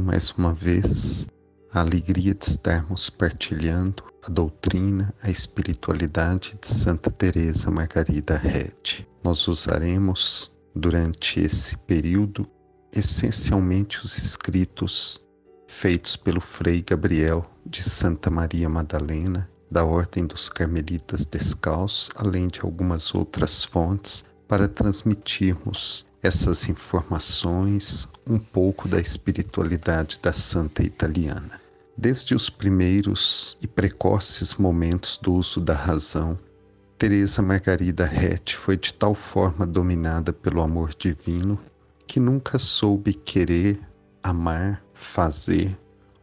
mais uma vez a alegria de estarmos partilhando a doutrina, a espiritualidade de Santa Teresa Margarida Red. Nós usaremos durante esse período essencialmente os escritos feitos pelo Frei Gabriel de Santa Maria Madalena, da Ordem dos Carmelitas Descalços, além de algumas outras fontes, para transmitirmos essas informações, um pouco da espiritualidade da santa italiana. Desde os primeiros e precoces momentos do uso da razão, Teresa Margarida Rett foi de tal forma dominada pelo amor divino que nunca soube querer, amar, fazer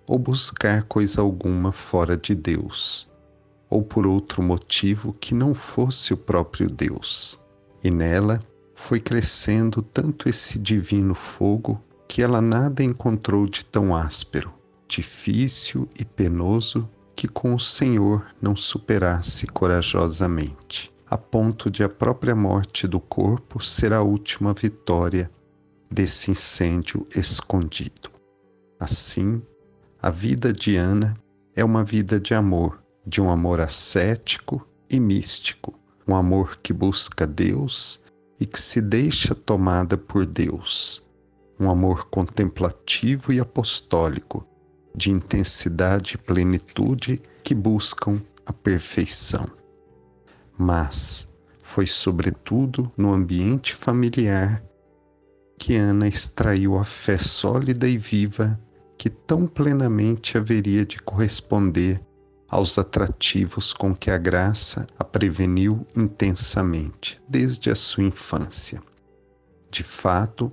ou buscar coisa alguma fora de Deus, ou por outro motivo que não fosse o próprio Deus. E nela foi crescendo tanto esse divino fogo que ela nada encontrou de tão áspero difícil e penoso que com o Senhor não superasse corajosamente, a ponto de a própria morte do corpo ser a última vitória desse incêndio escondido. Assim, a vida de Ana é uma vida de amor, de um amor ascético e místico, um amor que busca Deus e que se deixa tomada por Deus, um amor contemplativo e apostólico, de intensidade e plenitude que buscam a perfeição. Mas foi sobretudo no ambiente familiar que Ana extraiu a fé sólida e viva que tão plenamente haveria de corresponder aos atrativos com que a graça a preveniu intensamente desde a sua infância. De fato,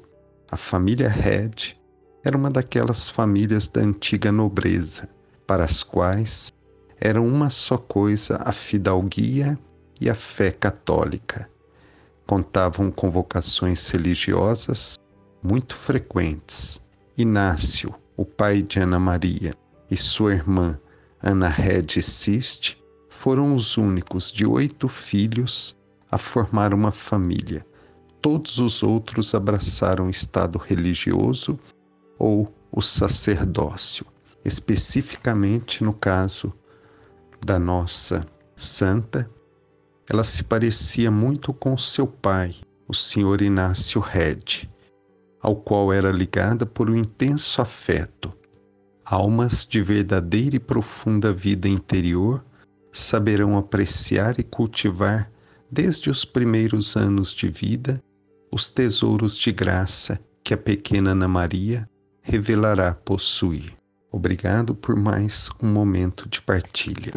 a família Red era uma daquelas famílias da antiga nobreza, para as quais era uma só coisa a fidalguia e a fé católica. Contavam convocações religiosas muito frequentes. Inácio, o pai de Ana Maria, e sua irmã Ana Red Siste foram os únicos de oito filhos a formar uma família. Todos os outros abraçaram o estado religioso ou o sacerdócio, especificamente no caso da nossa santa, ela se parecia muito com seu pai, o senhor Inácio Red, ao qual era ligada por um intenso afeto. Almas de verdadeira e profunda vida interior saberão apreciar e cultivar desde os primeiros anos de vida os tesouros de graça que a pequena Ana Maria revelará possuir. Obrigado por mais um momento de partilha.